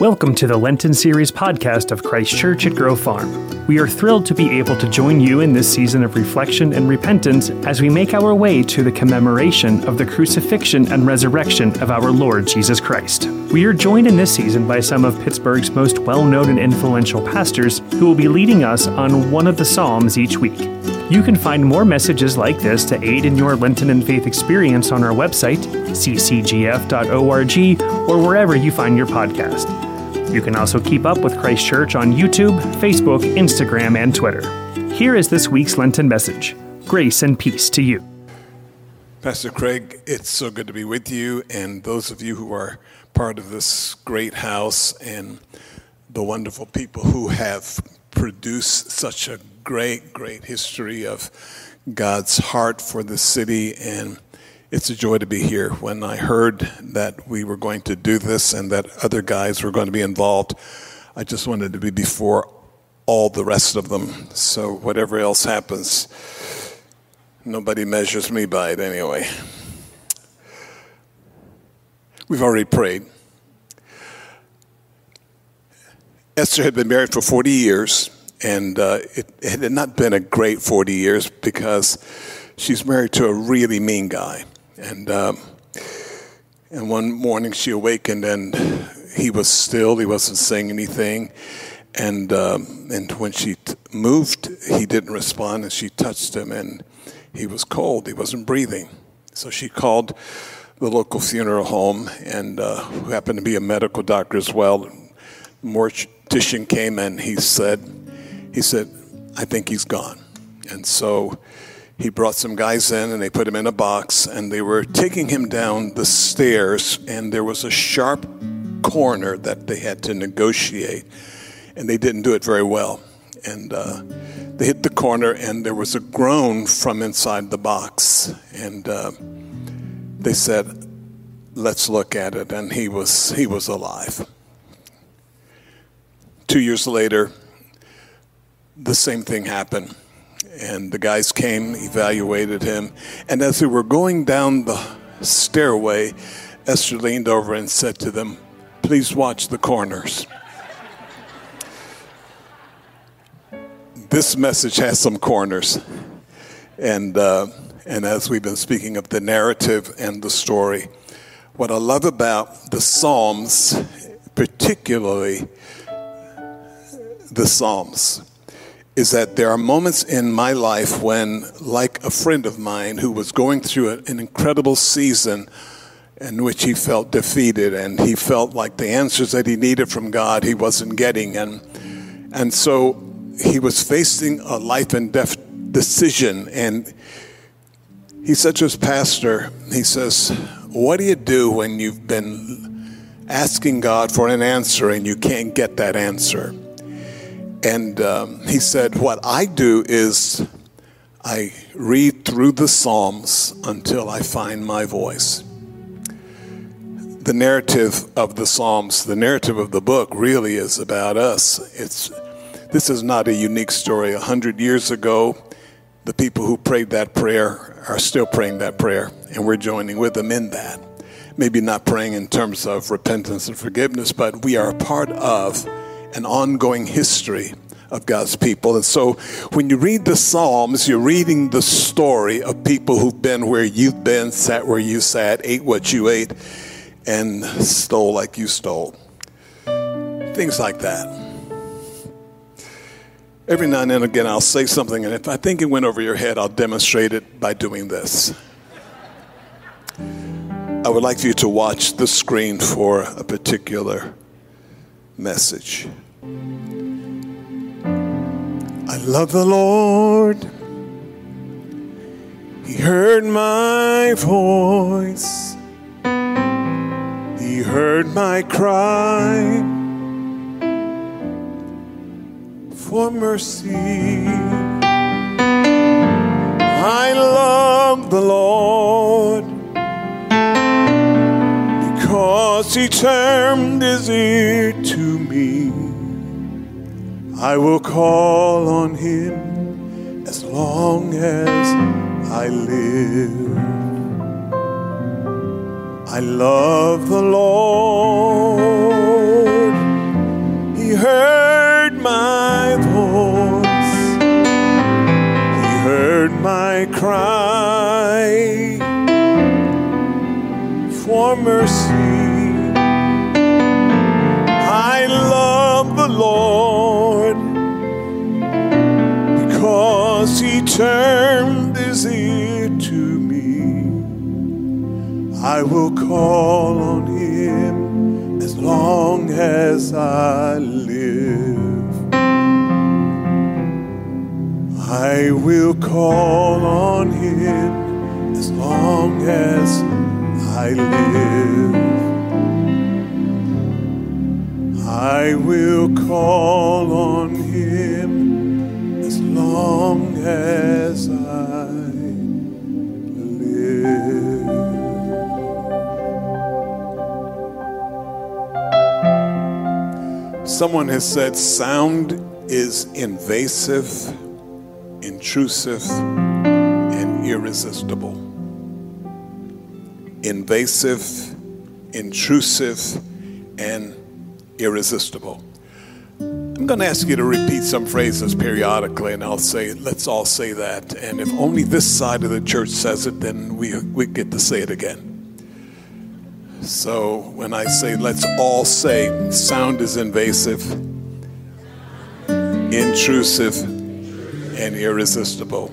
Welcome to the Lenten Series podcast of Christ Church at Grove Farm. We are thrilled to be able to join you in this season of reflection and repentance as we make our way to the commemoration of the crucifixion and resurrection of our Lord Jesus Christ. We are joined in this season by some of Pittsburgh's most well known and influential pastors who will be leading us on one of the Psalms each week. You can find more messages like this to aid in your Lenten and faith experience on our website, ccgf.org, or wherever you find your podcast. You can also keep up with Christ Church on YouTube, Facebook, Instagram, and Twitter. Here is this week's Lenten message Grace and peace to you. Pastor Craig, it's so good to be with you, and those of you who are part of this great house and the wonderful people who have produced such a great, great history of God's heart for the city and it's a joy to be here. When I heard that we were going to do this and that other guys were going to be involved, I just wanted to be before all the rest of them. So whatever else happens, nobody measures me by it anyway. We've already prayed. Esther had been married for 40 years, and uh, it, it had not been a great 40 years because she's married to a really mean guy. And um, and one morning she awakened and he was still. He wasn't saying anything. And um, and when she t- moved, he didn't respond. And she touched him, and he was cold. He wasn't breathing. So she called the local funeral home, and uh, who happened to be a medical doctor as well. Mortician came and he said, he said, I think he's gone. And so he brought some guys in and they put him in a box and they were taking him down the stairs and there was a sharp corner that they had to negotiate and they didn't do it very well. And uh, they hit the corner and there was a groan from inside the box. And uh, they said let's look at it. And he was he was alive. Two years later the same thing happened and the guys came, evaluated him, and as they were going down the stairway, Esther leaned over and said to them, Please watch the corners. this message has some corners. And, uh, and as we've been speaking of the narrative and the story, what I love about the Psalms, particularly the Psalms, is that there are moments in my life when, like a friend of mine who was going through an incredible season in which he felt defeated and he felt like the answers that he needed from God he wasn't getting. And, and so he was facing a life and death decision. And he said to his pastor, he says, What do you do when you've been asking God for an answer and you can't get that answer? And um, he said, What I do is I read through the Psalms until I find my voice. The narrative of the Psalms, the narrative of the book, really is about us. It's, this is not a unique story. A hundred years ago, the people who prayed that prayer are still praying that prayer, and we're joining with them in that. Maybe not praying in terms of repentance and forgiveness, but we are a part of an ongoing history of God's people. And so when you read the Psalms, you're reading the story of people who've been where you've been, sat where you sat, ate what you ate, and stole like you stole. Things like that. Every now and then again, I'll say something, and if I think it went over your head, I'll demonstrate it by doing this. I would like for you to watch the screen for a particular message. I love the Lord. He heard my voice. He heard my cry for mercy. I love the Lord because he turned his ear to me. I will call on him as long as I live. I love the Lord. He heard my voice, He heard my cry for mercy Turn this ear to me, I will call on him as long as I live. I will call on him as long as I live. I will call on him as long as Someone has said sound is invasive, intrusive, and irresistible. Invasive, intrusive, and irresistible. I'm going to ask you to repeat some phrases periodically, and I'll say, let's all say that. And if only this side of the church says it, then we, we get to say it again. So when I say, let's all say, sound is invasive, intrusive, and irresistible.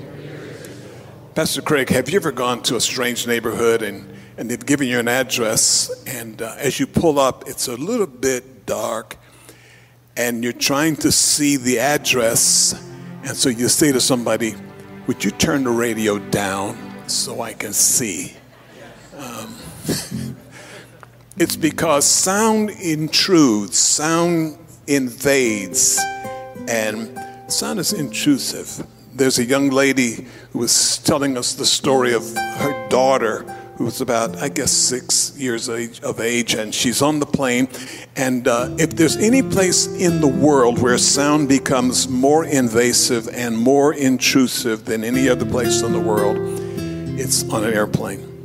Pastor Craig, have you ever gone to a strange neighborhood and, and they've given you an address, and uh, as you pull up, it's a little bit dark and you're trying to see the address, and so you say to somebody, Would you turn the radio down so I can see? Um, it's because sound intrudes, sound invades, and sound is intrusive. There's a young lady who was telling us the story of her daughter who was about, I guess, six years of age, and she's on the plane. And uh, if there's any place in the world where sound becomes more invasive and more intrusive than any other place in the world, it's on an airplane.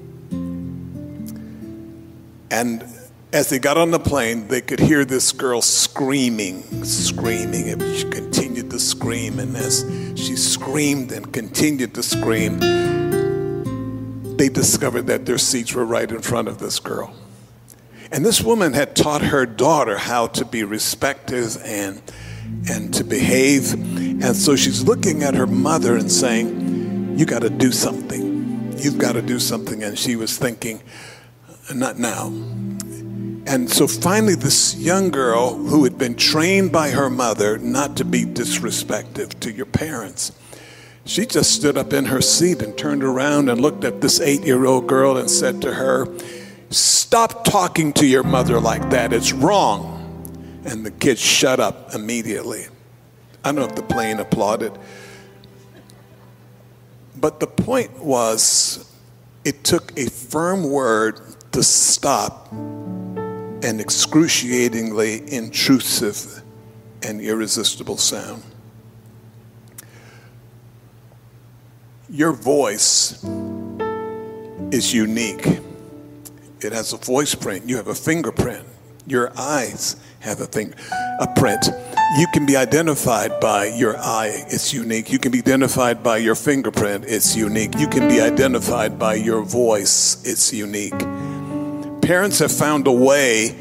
And as they got on the plane, they could hear this girl screaming, screaming, and she continued to scream. And as she screamed and continued to scream, they discovered that their seats were right in front of this girl. And this woman had taught her daughter how to be respectful and, and to behave. And so she's looking at her mother and saying, You got to do something. You've got to do something. And she was thinking, Uh, not now. And so finally, this young girl who had been trained by her mother not to be disrespectful to your parents she just stood up in her seat and turned around and looked at this eight year old girl and said to her, Stop talking to your mother like that. It's wrong. And the kid shut up immediately. I don't know if the plane applauded. But the point was, it took a firm word to stop an excruciatingly intrusive and irresistible sound. Your voice is unique. It has a voice print. You have a fingerprint. Your eyes have a thing, a print. You can be identified by your eye. It's unique. You can be identified by your fingerprint. It's unique. You can be identified by your voice. It's unique. Parents have found a way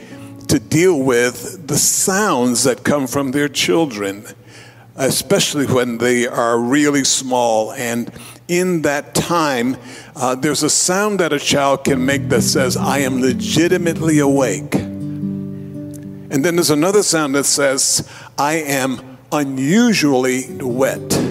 to deal with the sounds that come from their children, especially when they are really small and in that time, uh, there's a sound that a child can make that says, I am legitimately awake. And then there's another sound that says, I am unusually wet.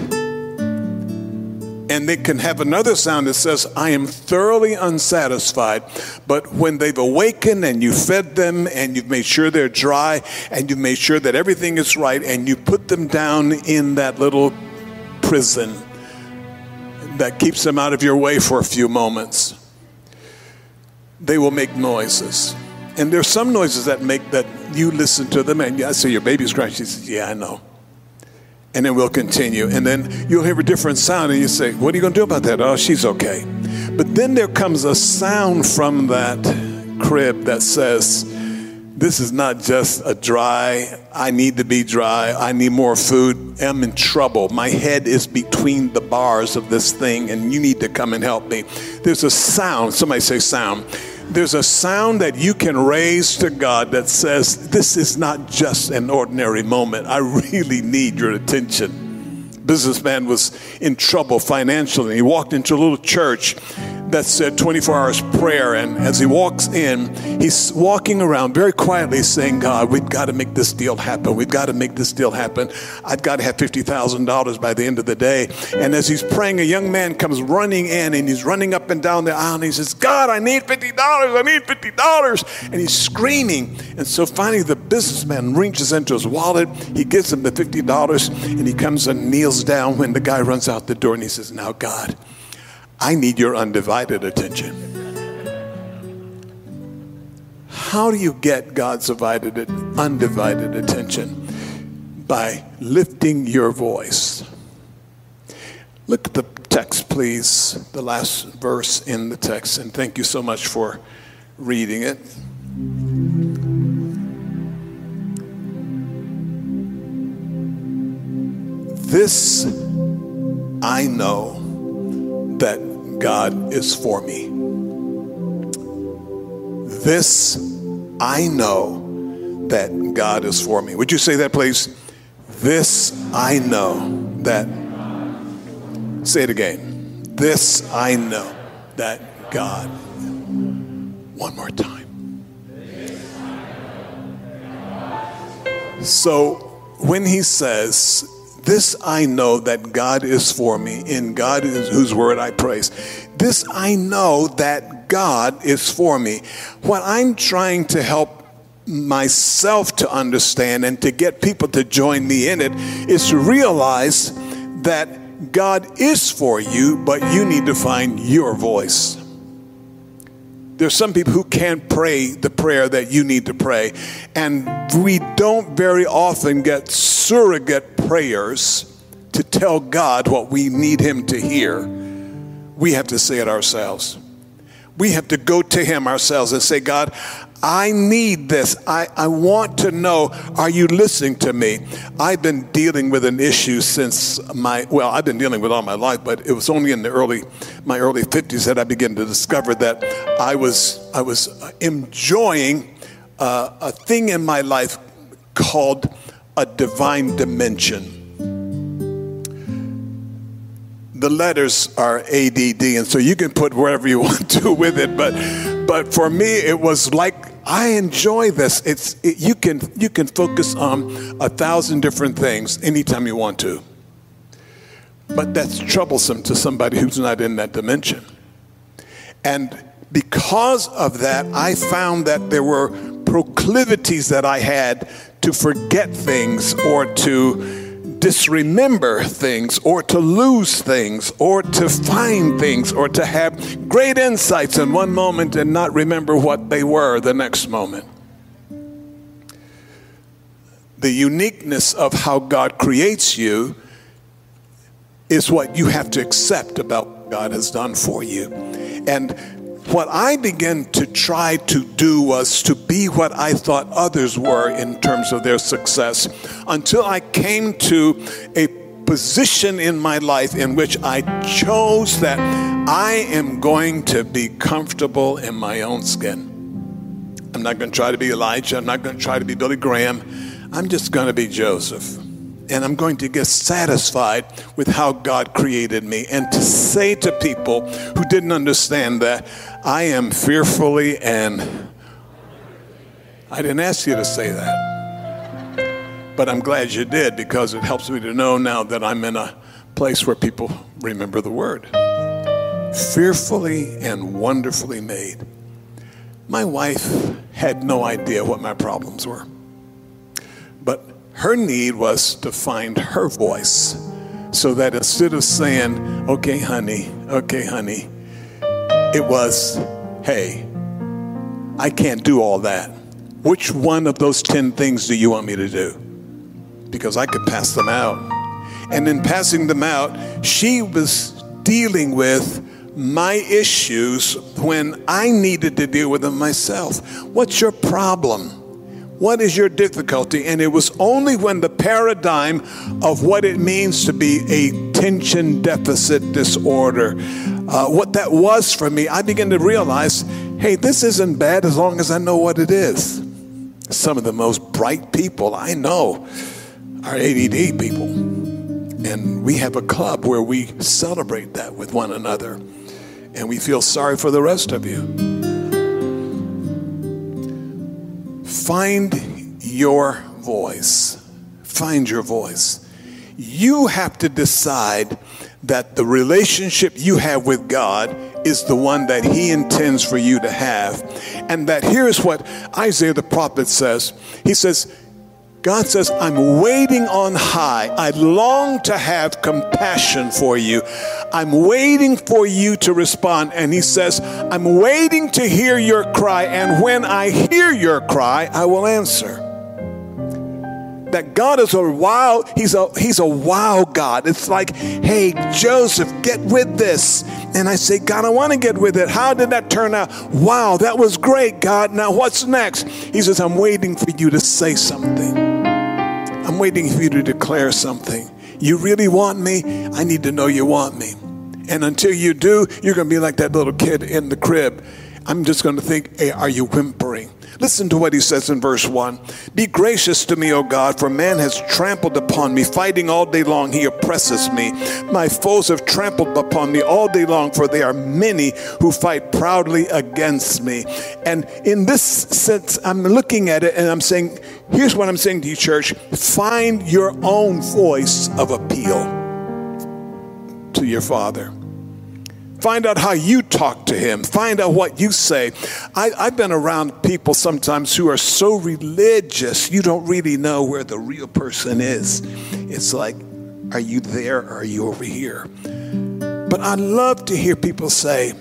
And they can have another sound that says, I am thoroughly unsatisfied. But when they've awakened and you fed them and you've made sure they're dry and you've made sure that everything is right and you put them down in that little prison, that keeps them out of your way for a few moments, they will make noises. And there's some noises that make that you listen to them and I say your baby's crying. She says, Yeah, I know. And then we'll continue. And then you'll hear a different sound and you say, What are you going to do about that? Oh, she's okay. But then there comes a sound from that crib that says, this is not just a dry, I need to be dry, I need more food. I'm in trouble. My head is between the bars of this thing, and you need to come and help me. There's a sound, somebody say sound. There's a sound that you can raise to God that says, This is not just an ordinary moment. I really need your attention. Businessman was in trouble financially. He walked into a little church that said uh, 24 hours prayer. And as he walks in, he's walking around very quietly saying, God, we've got to make this deal happen. We've got to make this deal happen. I've got to have $50,000 by the end of the day. And as he's praying, a young man comes running in and he's running up and down the aisle and he says, God, I need $50. I need $50. And he's screaming. And so finally, the businessman reaches into his wallet. He gives him the $50 and he comes and kneels down when the guy runs out the door and he says, Now, God, I need your undivided attention. How do you get God's divided, undivided attention? By lifting your voice. Look at the text, please, the last verse in the text, and thank you so much for reading it. This I know that God is for me. This I know that God is for me. Would you say that, please? This I know that. Say it again. This I know that God. One more time. So when he says, this I know that God is for me, in God is whose word I praise. This I know that God is for me. What I'm trying to help myself to understand and to get people to join me in it is to realize that God is for you, but you need to find your voice. There's some people who can't pray the prayer that you need to pray, and we don't very often get surrogate prayers to tell God what we need Him to hear. We have to say it ourselves. We have to go to Him ourselves and say, God, I need this. I, I want to know, are you listening to me? I've been dealing with an issue since my, well, I've been dealing with all my life, but it was only in the early, my early 50s that I began to discover that I was, I was enjoying uh, a thing in my life called a divine dimension. The letters are ADD, and so you can put wherever you want to with it. But, but for me, it was like I enjoy this. It's it, you can you can focus on a thousand different things anytime you want to. But that's troublesome to somebody who's not in that dimension. And because of that, I found that there were proclivities that I had to forget things or to disremember things or to lose things or to find things or to have great insights in one moment and not remember what they were the next moment. The uniqueness of how God creates you is what you have to accept about what God has done for you. And what I began to try to do was to be what I thought others were in terms of their success until I came to a position in my life in which I chose that I am going to be comfortable in my own skin. I'm not going to try to be Elijah. I'm not going to try to be Billy Graham. I'm just going to be Joseph and I'm going to get satisfied with how God created me and to say to people who didn't understand that I am fearfully and I didn't ask you to say that. But I'm glad you did because it helps me to know now that I'm in a place where people remember the word. Fearfully and wonderfully made. My wife had no idea what my problems were. But her need was to find her voice so that instead of saying, okay, honey, okay, honey, it was, hey, I can't do all that. Which one of those 10 things do you want me to do? Because I could pass them out. And in passing them out, she was dealing with my issues when I needed to deal with them myself. What's your problem? What is your difficulty? And it was only when the paradigm of what it means to be attention deficit disorder, uh, what that was for me, I began to realize hey, this isn't bad as long as I know what it is. Some of the most bright people I know are ADD people. And we have a club where we celebrate that with one another. and we feel sorry for the rest of you. Find your voice. Find your voice. You have to decide that the relationship you have with God is the one that He intends for you to have. And that here's what Isaiah the prophet says He says, God says, I'm waiting on high. I long to have compassion for you. I'm waiting for you to respond. And he says, I'm waiting to hear your cry. And when I hear your cry, I will answer that God is a wild, he's a he's a wild God. It's like, hey, Joseph, get with this. And I say, God, I want to get with it. How did that turn out? Wow, that was great, God. Now what's next? He says, I'm waiting for you to say something. I'm waiting for you to declare something. You really want me? I need to know you want me. And until you do, you're going to be like that little kid in the crib. I'm just going to think, hey, are you whimpering? Listen to what he says in verse 1 Be gracious to me, O God, for man has trampled upon me. Fighting all day long, he oppresses me. My foes have trampled upon me all day long, for they are many who fight proudly against me. And in this sense, I'm looking at it and I'm saying, here's what I'm saying to you, church find your own voice of appeal to your Father. Find out how you talk to him. Find out what you say. I, have been around people sometimes who are so religious, you don't really know where the real person is. It's like, are you there or are you over here? But I love to hear people say,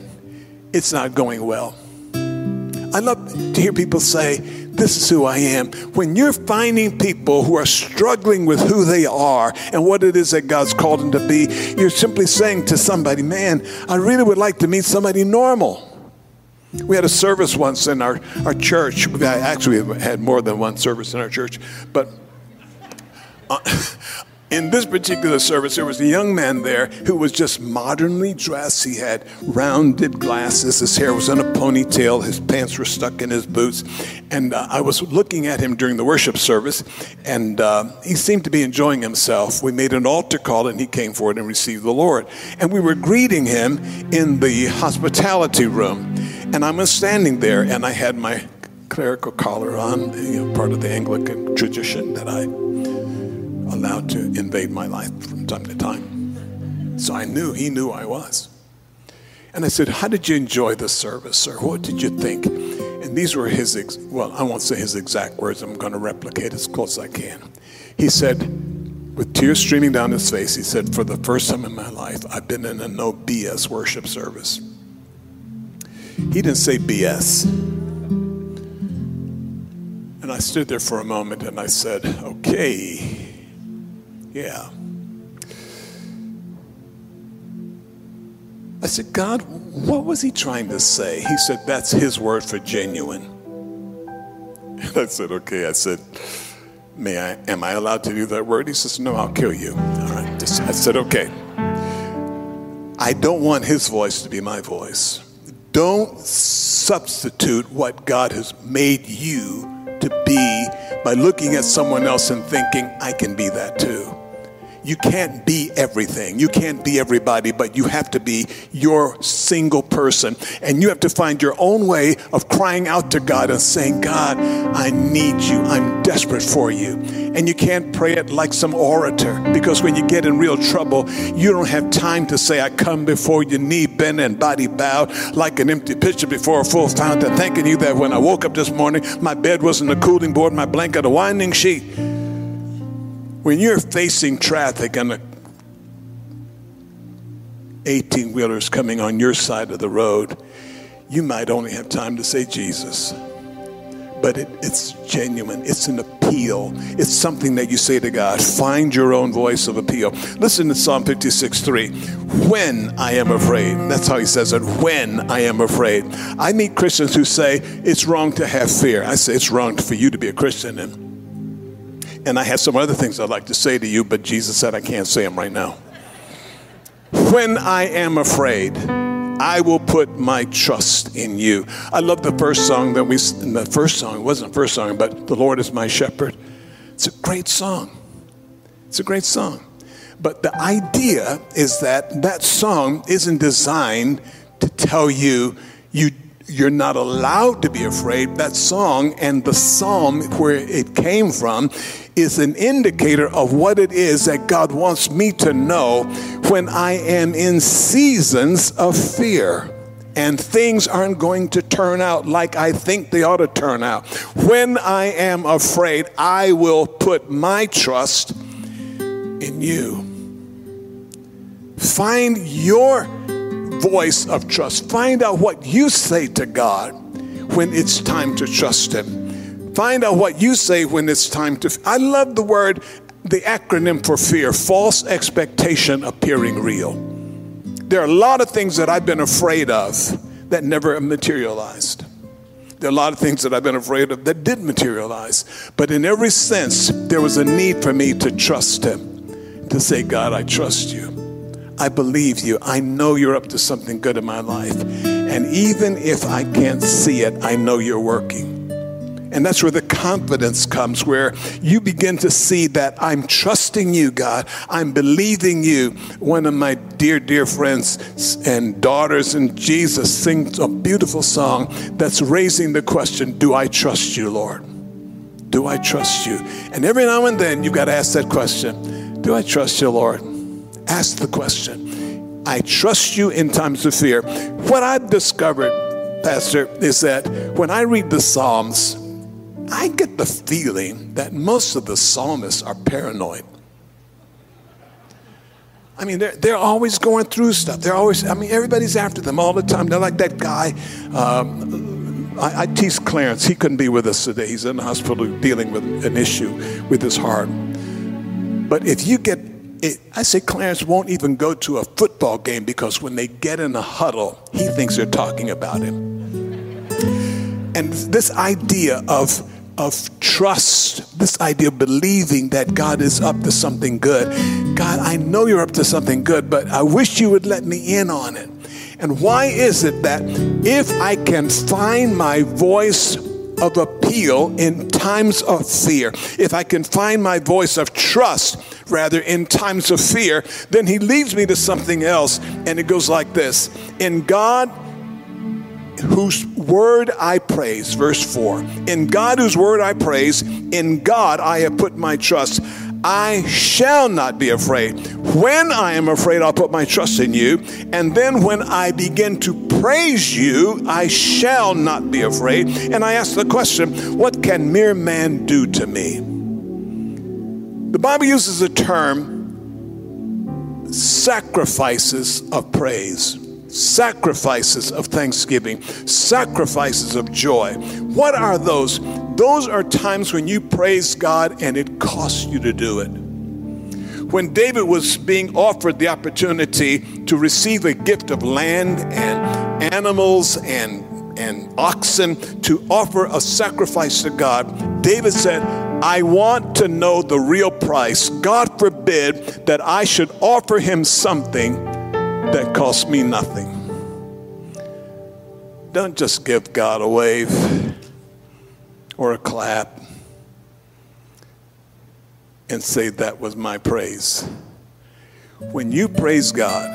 it's not going well. I love to hear people say, this is who I am. When you're finding people who are struggling with who they are and what it is that God's called them to be, you're simply saying to somebody, man, I really would like to meet somebody normal. We had a service once in our, our church. We actually had more than one service in our church, but uh, in this particular service, there was a young man there who was just modernly dressed. He had rounded glasses. His hair was in a ponytail. His pants were stuck in his boots. And uh, I was looking at him during the worship service, and uh, he seemed to be enjoying himself. We made an altar call, and he came forward and received the Lord. And we were greeting him in the hospitality room. And I was standing there, and I had my clerical collar on, you know, part of the Anglican tradition that I allowed to invade my life from time to time. So I knew he knew I was. And I said, How did you enjoy the service, sir? What did you think? And these were his, ex- well, I won't say his exact words, I'm going to replicate as close as I can. He said, with tears streaming down his face, he said, For the first time in my life, I've been in a no BS worship service. He didn't say BS. And I stood there for a moment and I said, Okay, yeah. I said, God, what was he trying to say? He said, That's his word for genuine. And I said, Okay. I said, May I, am I allowed to do that word? He says, No, I'll kill you. All right. I said, Okay. I don't want his voice to be my voice. Don't substitute what God has made you to be by looking at someone else and thinking, I can be that too you can't be everything. You can't be everybody, but you have to be your single person. And you have to find your own way of crying out to God and saying, God, I need you. I'm desperate for you. And you can't pray it like some orator because when you get in real trouble, you don't have time to say, I come before you, knee bent and body bowed, like an empty pitcher before a full fountain, thanking you that when I woke up this morning, my bed wasn't a cooling board, my blanket a winding sheet. When you're facing traffic and a 18 wheelers coming on your side of the road, you might only have time to say Jesus. But it, it's genuine. It's an appeal. It's something that you say to God. Find your own voice of appeal. Listen to Psalm 56 3. When I am afraid. That's how he says it. When I am afraid. I meet Christians who say it's wrong to have fear. I say it's wrong for you to be a Christian. And and I have some other things I'd like to say to you, but Jesus said I can't say them right now. When I am afraid, I will put my trust in you. I love the first song that we, the first song, it wasn't the first song, but The Lord is my shepherd. It's a great song. It's a great song. But the idea is that that song isn't designed to tell you you you're not allowed to be afraid. That song and the psalm where it came from is an indicator of what it is that God wants me to know when I am in seasons of fear and things aren't going to turn out like I think they ought to turn out. When I am afraid, I will put my trust in you. Find your voice of trust. Find out what you say to God when it's time to trust Him. Find out what you say when it's time to. I love the word, the acronym for fear false expectation appearing real. There are a lot of things that I've been afraid of that never materialized. There are a lot of things that I've been afraid of that did materialize. But in every sense, there was a need for me to trust Him, to say, God, I trust you. I believe you. I know you're up to something good in my life. And even if I can't see it, I know you're working. And that's where the confidence comes, where you begin to see that I'm trusting you, God. I'm believing you. One of my dear, dear friends and daughters in Jesus sings a beautiful song that's raising the question Do I trust you, Lord? Do I trust you? And every now and then you've got to ask that question Do I trust you, Lord? ask the question. I trust you in times of fear. What I've discovered, Pastor, is that when I read the Psalms, I get the feeling that most of the psalmists are paranoid. I mean, they're, they're always going through stuff. They're always, I mean, everybody's after them all the time. They're like that guy. Um, I, I tease Clarence. He couldn't be with us today. He's in the hospital dealing with an issue with his heart. But if you get it, I say Clarence won't even go to a football game because when they get in a huddle, he thinks they're talking about him. And this idea of of trust, this idea of believing that God is up to something good. God, I know you're up to something good, but I wish you would let me in on it. And why is it that if I can find my voice of appeal in times of fear, if I can find my voice of trust rather in times of fear, then he leads me to something else. And it goes like this In God, whose word I praise, verse 4. In God, whose word I praise, in God I have put my trust. I shall not be afraid. When I am afraid, I'll put my trust in you. And then when I begin to praise you, I shall not be afraid. And I ask the question what can mere man do to me? The Bible uses the term sacrifices of praise sacrifices of thanksgiving, sacrifices of joy. What are those? Those are times when you praise God and it costs you to do it. When David was being offered the opportunity to receive a gift of land and animals and, and oxen to offer a sacrifice to God, David said, I want to know the real price. God forbid that I should offer him something that costs me nothing. Don't just give God a wave or a clap and say, That was my praise. When you praise God,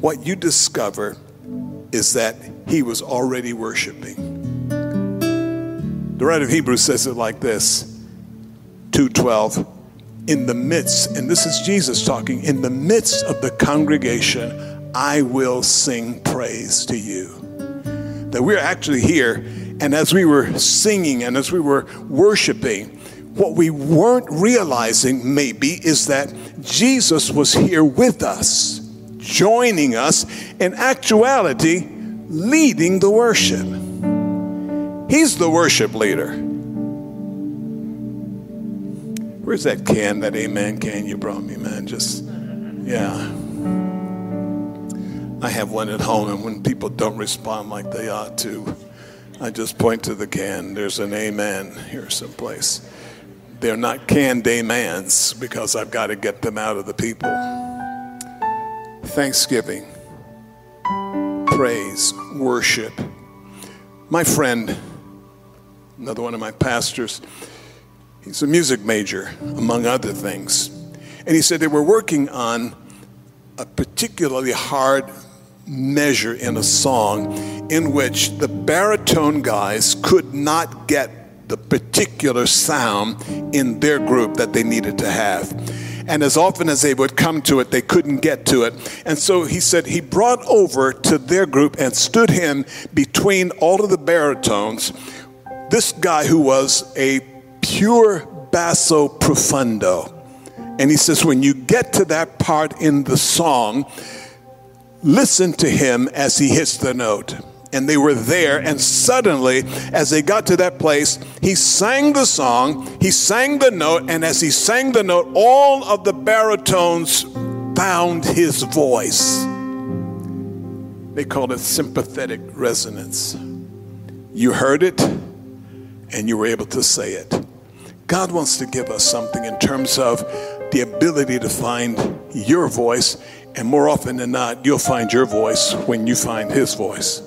what you discover is that He was already worshiping. The writer of Hebrews says it like this 212 in the midst, and this is Jesus talking, in the midst of the congregation, I will sing praise to you. That we're actually here, and as we were singing and as we were worshiping, what we weren't realizing maybe is that Jesus was here with us, joining us, in actuality, leading the worship. He's the worship leader. Where's that can, that amen can you brought me, man? Just, yeah. I have one at home, and when people don't respond like they ought to, I just point to the can. There's an amen here someplace. They're not canned amens because I've got to get them out of the people. Thanksgiving, praise, worship. My friend, another one of my pastors, He's a music major, among other things. And he said they were working on a particularly hard measure in a song in which the baritone guys could not get the particular sound in their group that they needed to have. And as often as they would come to it, they couldn't get to it. And so he said he brought over to their group and stood him between all of the baritones this guy who was a pure basso profundo. And he says, when you get to that part in the song, listen to him as he hits the note. And they were there, and suddenly, as they got to that place, he sang the song, he sang the note, and as he sang the note, all of the baritones found his voice. They called it sympathetic resonance. You heard it, and you were able to say it. God wants to give us something in terms of the ability to find your voice, and more often than not, you'll find your voice when you find His voice.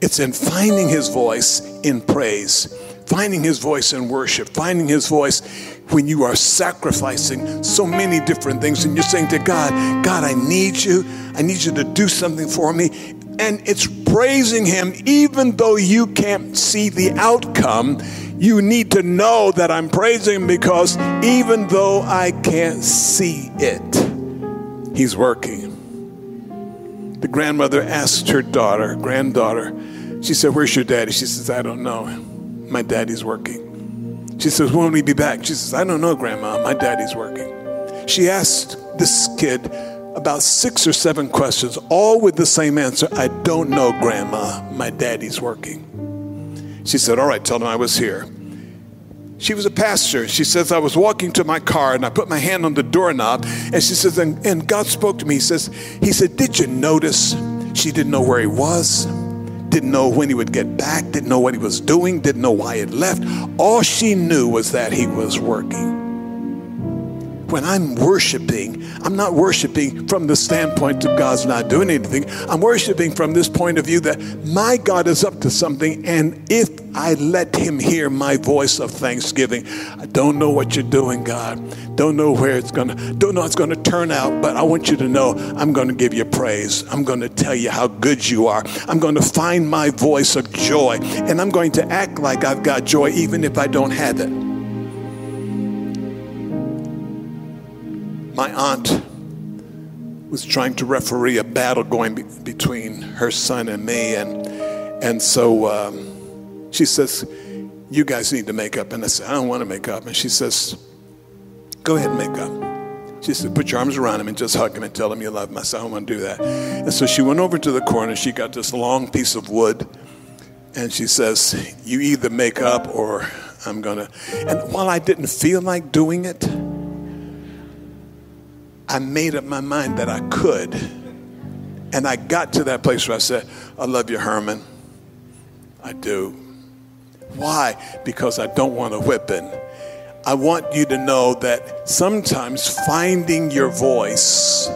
It's in finding His voice in praise, finding His voice in worship, finding His voice when you are sacrificing so many different things and you're saying to God, God, I need you. I need you to do something for me. And it's praising Him even though you can't see the outcome you need to know that I'm praising because even though I can't see it, He's working. The grandmother asked her daughter, granddaughter, she said, Where's your daddy? She says, I don't know. My daddy's working. She says, When will he be back? She says, I don't know, Grandma. My daddy's working. She asked this kid about six or seven questions, all with the same answer I don't know, Grandma. My daddy's working. She said, All right, tell them I was here. She was a pastor. She says, I was walking to my car and I put my hand on the doorknob. And she says, and, and God spoke to me. He says, He said, Did you notice she didn't know where he was? Didn't know when he would get back, didn't know what he was doing, didn't know why he had left. All she knew was that he was working when I'm worshiping, I'm not worshiping from the standpoint of God's not doing anything. I'm worshiping from this point of view that my God is up to something, and if I let Him hear my voice of thanksgiving, I don't know what you're doing, God. Don't know where it's gonna, don't know it's gonna turn out, but I want you to know I'm gonna give you praise. I'm gonna tell you how good you are. I'm gonna find my voice of joy, and I'm going to act like I've got joy even if I don't have it. My aunt was trying to referee a battle going be- between her son and me, and and so um, she says, "You guys need to make up." And I said, "I don't want to make up." And she says, "Go ahead and make up." She said, "Put your arms around him and just hug him and tell him you love him." I said, "I don't want to do that." And so she went over to the corner. She got this long piece of wood, and she says, "You either make up or I'm gonna." And while I didn't feel like doing it. I made up my mind that I could. And I got to that place where I said, I love you, Herman. I do. Why? Because I don't want a whipping. I want you to know that sometimes finding your voice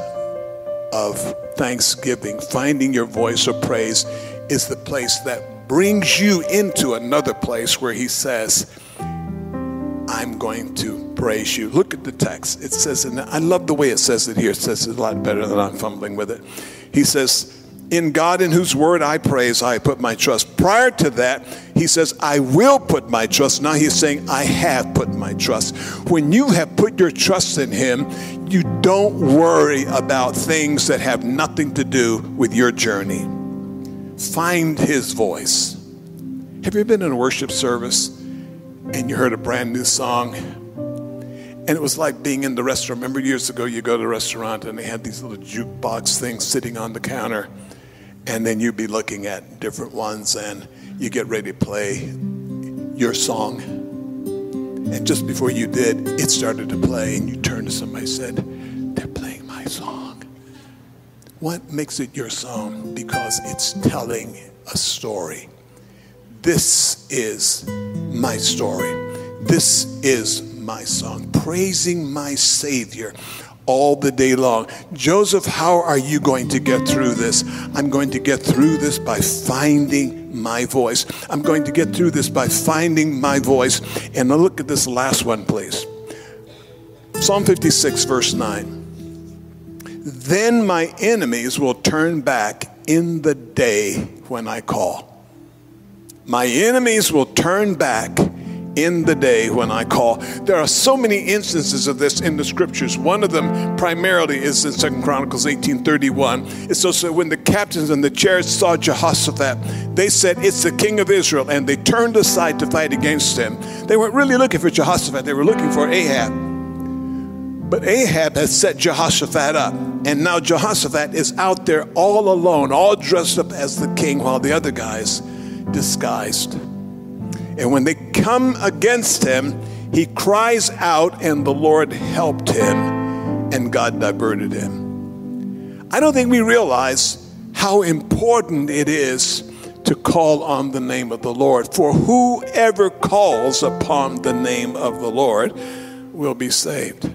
of thanksgiving, finding your voice of praise is the place that brings you into another place where He says, I'm going to praise you. Look at the text. It says, and I love the way it says it here. It says it a lot better than I'm fumbling with it. He says, in God in whose word I praise, I put my trust. Prior to that, he says, I will put my trust. Now he's saying, I have put my trust. When you have put your trust in him, you don't worry about things that have nothing to do with your journey. Find his voice. Have you been in a worship service and you heard a brand new song. And it was like being in the restaurant. Remember years ago, you go to the restaurant and they had these little jukebox things sitting on the counter. And then you'd be looking at different ones and you get ready to play your song. And just before you did, it started to play and you turned to somebody and said, They're playing my song. What makes it your song? Because it's telling a story. This is my story. This is my song, praising my Savior all the day long. Joseph, how are you going to get through this? I'm going to get through this by finding my voice. I'm going to get through this by finding my voice. And look at this last one, please. Psalm 56, verse 9. then my enemies will turn back in the day when I call. My enemies will turn back in the day when I call. There are so many instances of this in the scriptures. One of them primarily is in Second Chronicles 18:31. It's also when the captains and the chariots saw Jehoshaphat, they said, It's the king of Israel, and they turned aside to fight against him. They weren't really looking for Jehoshaphat, they were looking for Ahab. But Ahab has set Jehoshaphat up. And now Jehoshaphat is out there all alone, all dressed up as the king, while the other guys disguised. And when they come against him, he cries out, and the Lord helped him, and God diverted him. I don't think we realize how important it is to call on the name of the Lord. For whoever calls upon the name of the Lord will be saved.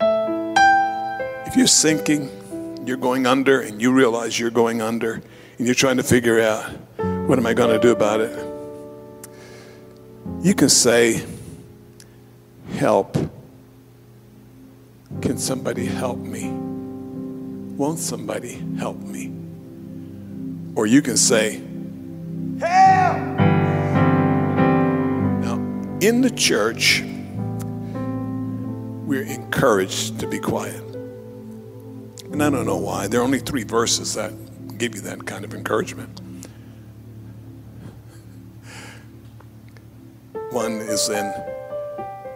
If you're sinking, you're going under, and you realize you're going under, and you're trying to figure out, what am I going to do about it? You can say, Help. Can somebody help me? Won't somebody help me? Or you can say, Help! Now, in the church, we're encouraged to be quiet. And I don't know why. There are only three verses that give you that kind of encouragement. One is in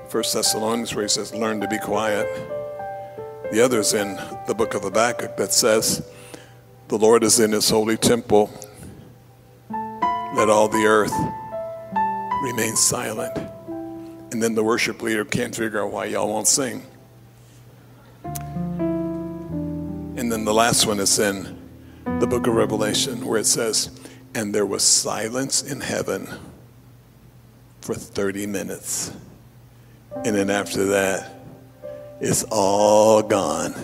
First Thessalonians where he says, Learn to be quiet. The other is in the book of Habakkuk that says, The Lord is in his holy temple. Let all the earth remain silent. And then the worship leader can't figure out why y'all won't sing. And then the last one is in the book of Revelation where it says, And there was silence in heaven for 30 minutes. And then after that, it's all gone.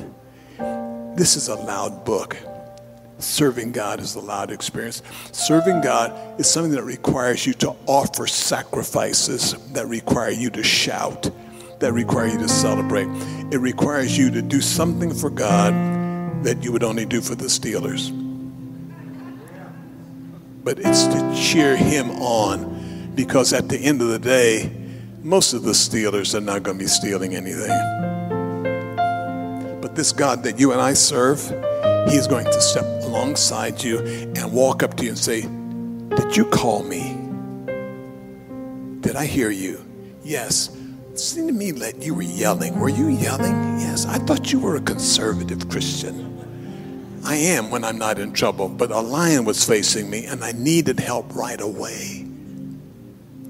This is a loud book. Serving God is a loud experience. Serving God is something that requires you to offer sacrifices, that require you to shout, that require you to celebrate. It requires you to do something for God that you would only do for the Steelers. But it's to cheer Him on because at the end of the day, most of the Steelers are not going to be stealing anything. But this God that you and I serve, He is going to step alongside you and walk up to you and say, Did you call me? Did I hear you? Yes. It seemed to me that you were yelling. Were you yelling? Yes. I thought you were a conservative Christian. I am when I'm not in trouble, but a lion was facing me and I needed help right away.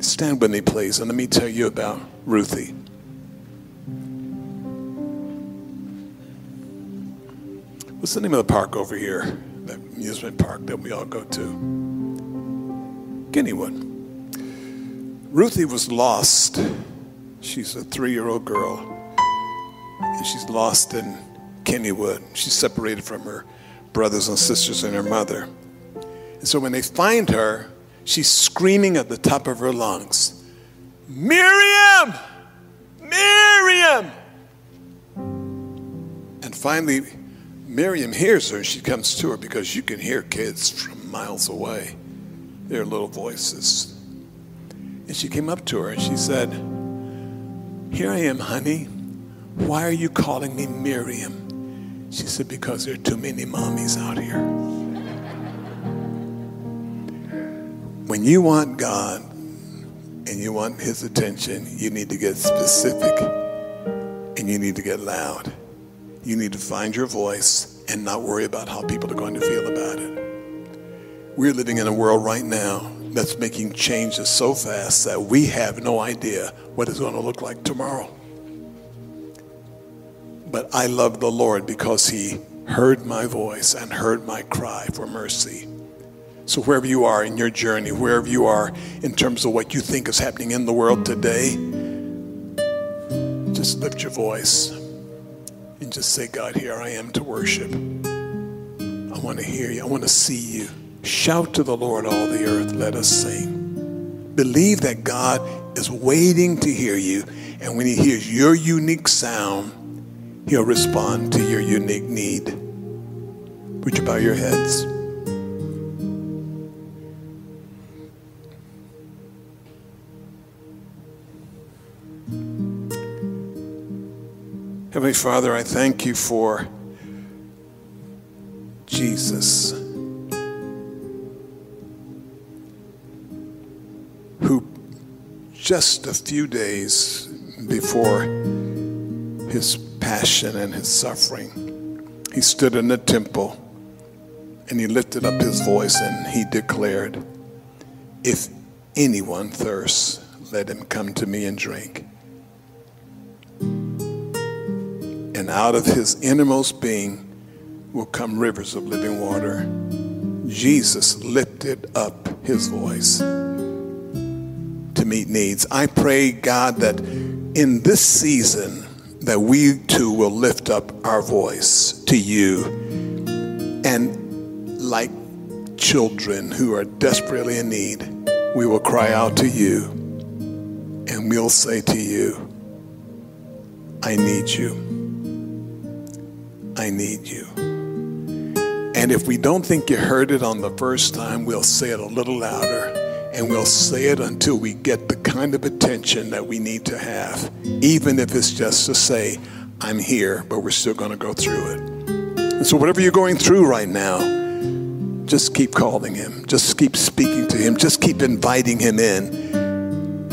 Stand with me, please, and let me tell you about Ruthie. What's the name of the park over here? That amusement park that we all go to? Kennywood. Ruthie was lost. She's a three year old girl, and she's lost in Kennywood. She's separated from her brothers and sisters and her mother. And so when they find her, She's screaming at the top of her lungs, Miriam! Miriam! And finally, Miriam hears her and she comes to her because you can hear kids from miles away, their little voices. And she came up to her and she said, Here I am, honey. Why are you calling me Miriam? She said, Because there are too many mommies out here. When you want God and you want His attention, you need to get specific and you need to get loud. You need to find your voice and not worry about how people are going to feel about it. We're living in a world right now that's making changes so fast that we have no idea what it's going to look like tomorrow. But I love the Lord because He heard my voice and heard my cry for mercy. So, wherever you are in your journey, wherever you are in terms of what you think is happening in the world today, just lift your voice and just say, God, here I am to worship. I want to hear you, I want to see you. Shout to the Lord, all the earth, let us sing. Believe that God is waiting to hear you, and when He hears your unique sound, He'll respond to your unique need. Would you bow your heads? Heavenly Father, I thank you for Jesus, who just a few days before his passion and his suffering, he stood in the temple and he lifted up his voice and he declared, If anyone thirsts, let him come to me and drink. And out of his innermost being will come rivers of living water. Jesus lifted up his voice to meet needs. I pray, God, that in this season, that we too will lift up our voice to you. And like children who are desperately in need, we will cry out to you and we'll say to you, I need you. I need you. And if we don't think you heard it on the first time, we'll say it a little louder and we'll say it until we get the kind of attention that we need to have, even if it's just to say, I'm here, but we're still going to go through it. And so, whatever you're going through right now, just keep calling him, just keep speaking to him, just keep inviting him in.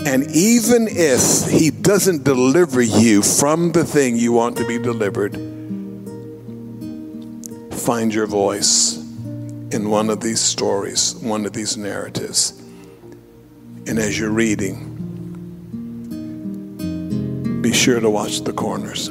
And even if he doesn't deliver you from the thing you want to be delivered, find your voice in one of these stories, one of these narratives. And as you're reading, be sure to watch the corners.